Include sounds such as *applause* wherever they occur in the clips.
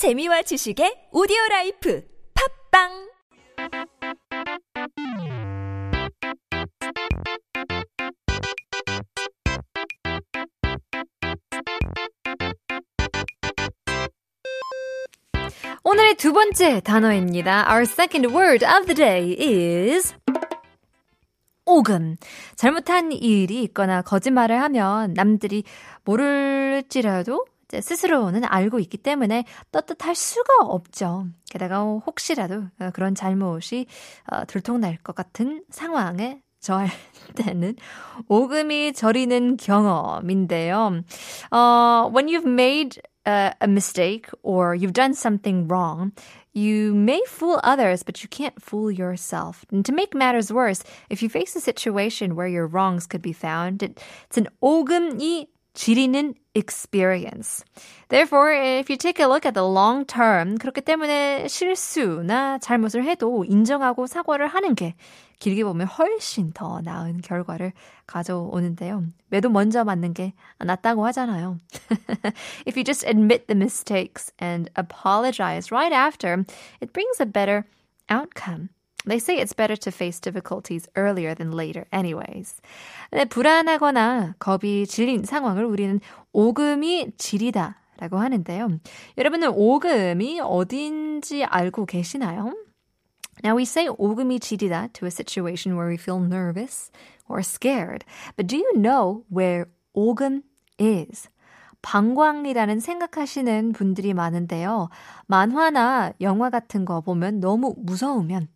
재미와 지식의 오디오 라이프 팝빵 오늘의 두 번째 단어입니다. Our second word of the day is 오금. 잘못한 일이 있거나 거짓말을 하면 남들이 모를지라도 스스로는 알고 있기 때문에 떳떳할 수가 없죠. 게다가 혹시라도 그런 잘못이 들통날 것 같은 상황에 저할 때는 오금이 저리는 경험인데요. Uh, when you've made a, a mistake or you've done something wrong, you may fool others, but you can't fool yourself. And to make matters worse, if you face a situation where your wrongs could be found, it, it's an 오금이 지리는 experience. Therefore, if you take a look at the long term, 그렇기 때문에 실수나 잘못을 해도 인정하고 사과를 하는 게 길게 보면 훨씬 더 나은 결과를 가져오는데요. 매도 먼저 맞는 게 낫다고 하잖아요. if you just admit the mistakes and apologize right after, it brings a better outcome. They say it's better to face difficulties earlier than later anyways. 네, 불안하거나 겁이 질린 상황을 우리는 오금이 지리다 라고 하는데요. 여러분은 오금이 어딘지 알고 계시나요? Now we say 오금이 지리다 to a situation where we feel nervous or scared. But do you know where 오금 is? 방광이라는 생각하시는 분들이 많은데요. 만화나 영화 같은 거 보면 너무 무서우면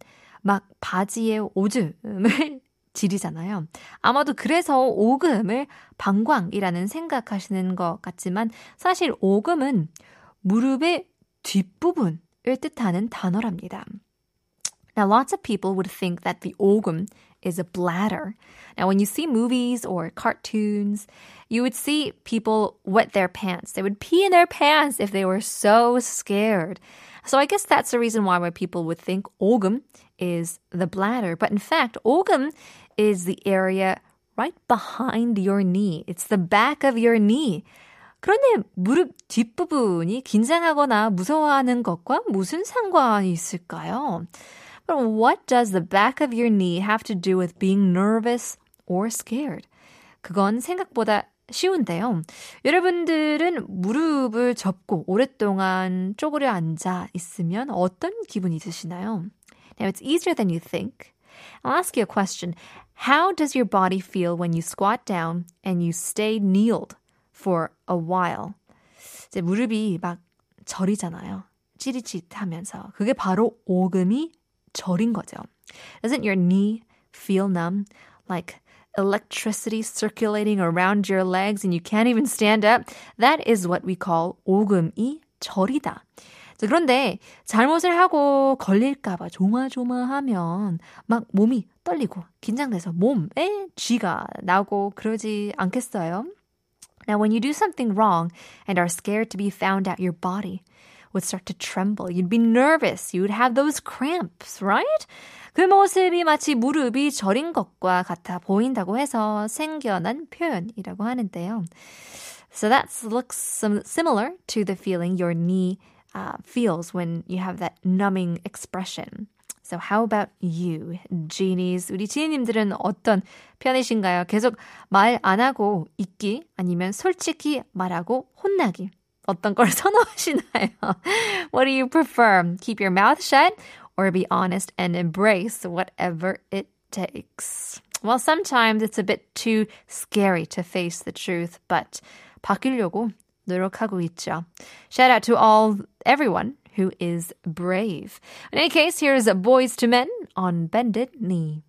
막 바지에 오줌을 지리잖아요. 아마도 그래서 오금을 방광이라는 생각하시는 것 같지만 사실 오금은 무릎의 뒷부분을 뜻하는 단어랍니다. Now, lots of people would think that the ogum is a bladder. Now, when you see movies or cartoons, you would see people wet their pants. They would pee in their pants if they were so scared. So I guess that's the reason why, why people would think ogum is the bladder. But in fact, ogum is the area right behind your knee. It's the back of your knee. 그런데 무릎 뒷부분이 긴장하거나 무서워하는 것과 무슨 상관이 있을까요? But what does the back of your knee have to do with being nervous or scared? 그건 생각보다 쉬운데요. 여러분들은 무릎을 접고 오랫동안 쪼그려 앉아 있으면 어떤 기분이 드시나요? Now it's easier than you think. I'll ask you a question. How does your body feel when you squat down and you stay kneeled for a while? 이제 무릎이 막 저리잖아요. 찌릿찌릿하면서. 그게 바로 오금이 저린 거죠. Doesn't your knee feel numb? Like electricity circulating around your legs and you can't even stand up? That is what we call 오금이 저리다. 그런데 잘못을 하고 걸릴까봐 조마조마하면 막 몸이 떨리고 긴장돼서 몸에 쥐가 나고 그러지 않겠어요? Now, when you do something wrong and are scared to be found out, your body would start to tremble. You'd be nervous. You would have those cramps, right? 그 모습이 마치 무릎이 저린 것과 같아 보인다고 해서 생겨난 표현이라고 하는데요. So that looks similar to the feeling your knee uh, feels when you have that numbing expression. So how about you, genies? 우리 지니님들은 어떤 편이신가요? 계속 말 안 하고 있기 아니면 솔직히 말하고 혼나기? 어떤 걸 선호하시나요? What do you prefer? Keep your mouth shut or be honest and embrace whatever it takes? Well, sometimes it's a bit too scary to face the truth, but 바뀌려고 노력하고 있죠. Shout out to all everyone who is brave. In any case, here's Boys to Men on Bended Knee.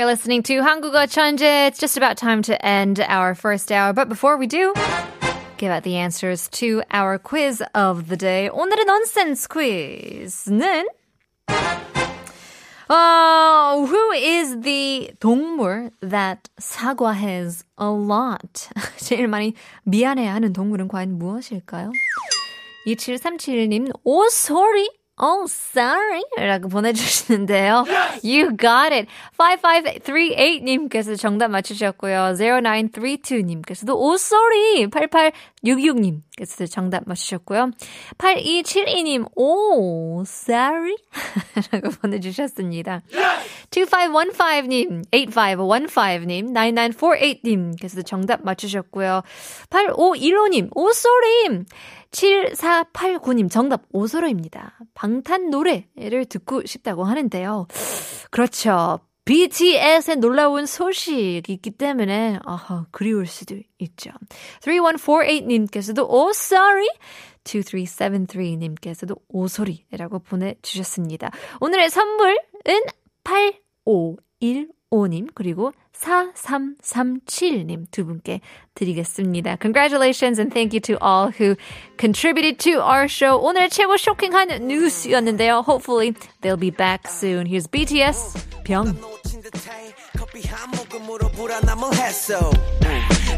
You're listening to 한국어 천재. It's just about time to end our first hour. But before we do, give out the answers to our quiz of the day. 오늘의 nonsense quiz는 uh, who is the 동물 that 사과hes a lot? *laughs* 제일 많이 미안해하는 동물은 과연 무엇일까요? 2737님, 오, sorry. Oh, sorry. 라고 보내주시는데요. You got it. 5538님께서 정답 맞추셨고요. 0932님께서도 oh, sorry. 8866님께서도 정답 맞추셨고요. 8272님, oh, sorry. *laughs* 라고 보내주셨습니다. 2515님, 8515님, 9948님께서도 정답 맞추셨고요. 8515님, oh, sorry. 7489님 정답 오소로입니다. 방탄 노래를 듣고 싶다고 하는데요. 그렇죠. BTS의 놀라운 소식이 있기 때문에 아하, 그리울 수도 있죠. 3148님께서도 oh sorry 2373님께서도 오소리라고 보내주셨습니다. 오늘의 선물은 8515 5님 그리고 4337님 두 분께 드리겠습니다. Congratulations and thank you to all who contributed to our show. 오늘 최고 쇼킹한 뉴스였는데요. Hopefully they'll be back soon. Here's BTS 병.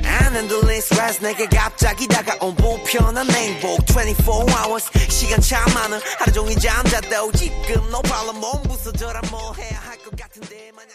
나는 들린 스트레스 내게 갑자기 다가온 불편한 행복 24 hours 시간 참 많은 하루 종일 잠자다 지금 no problem 몸 부서져라 뭐 해야 할 것 같은데 마냥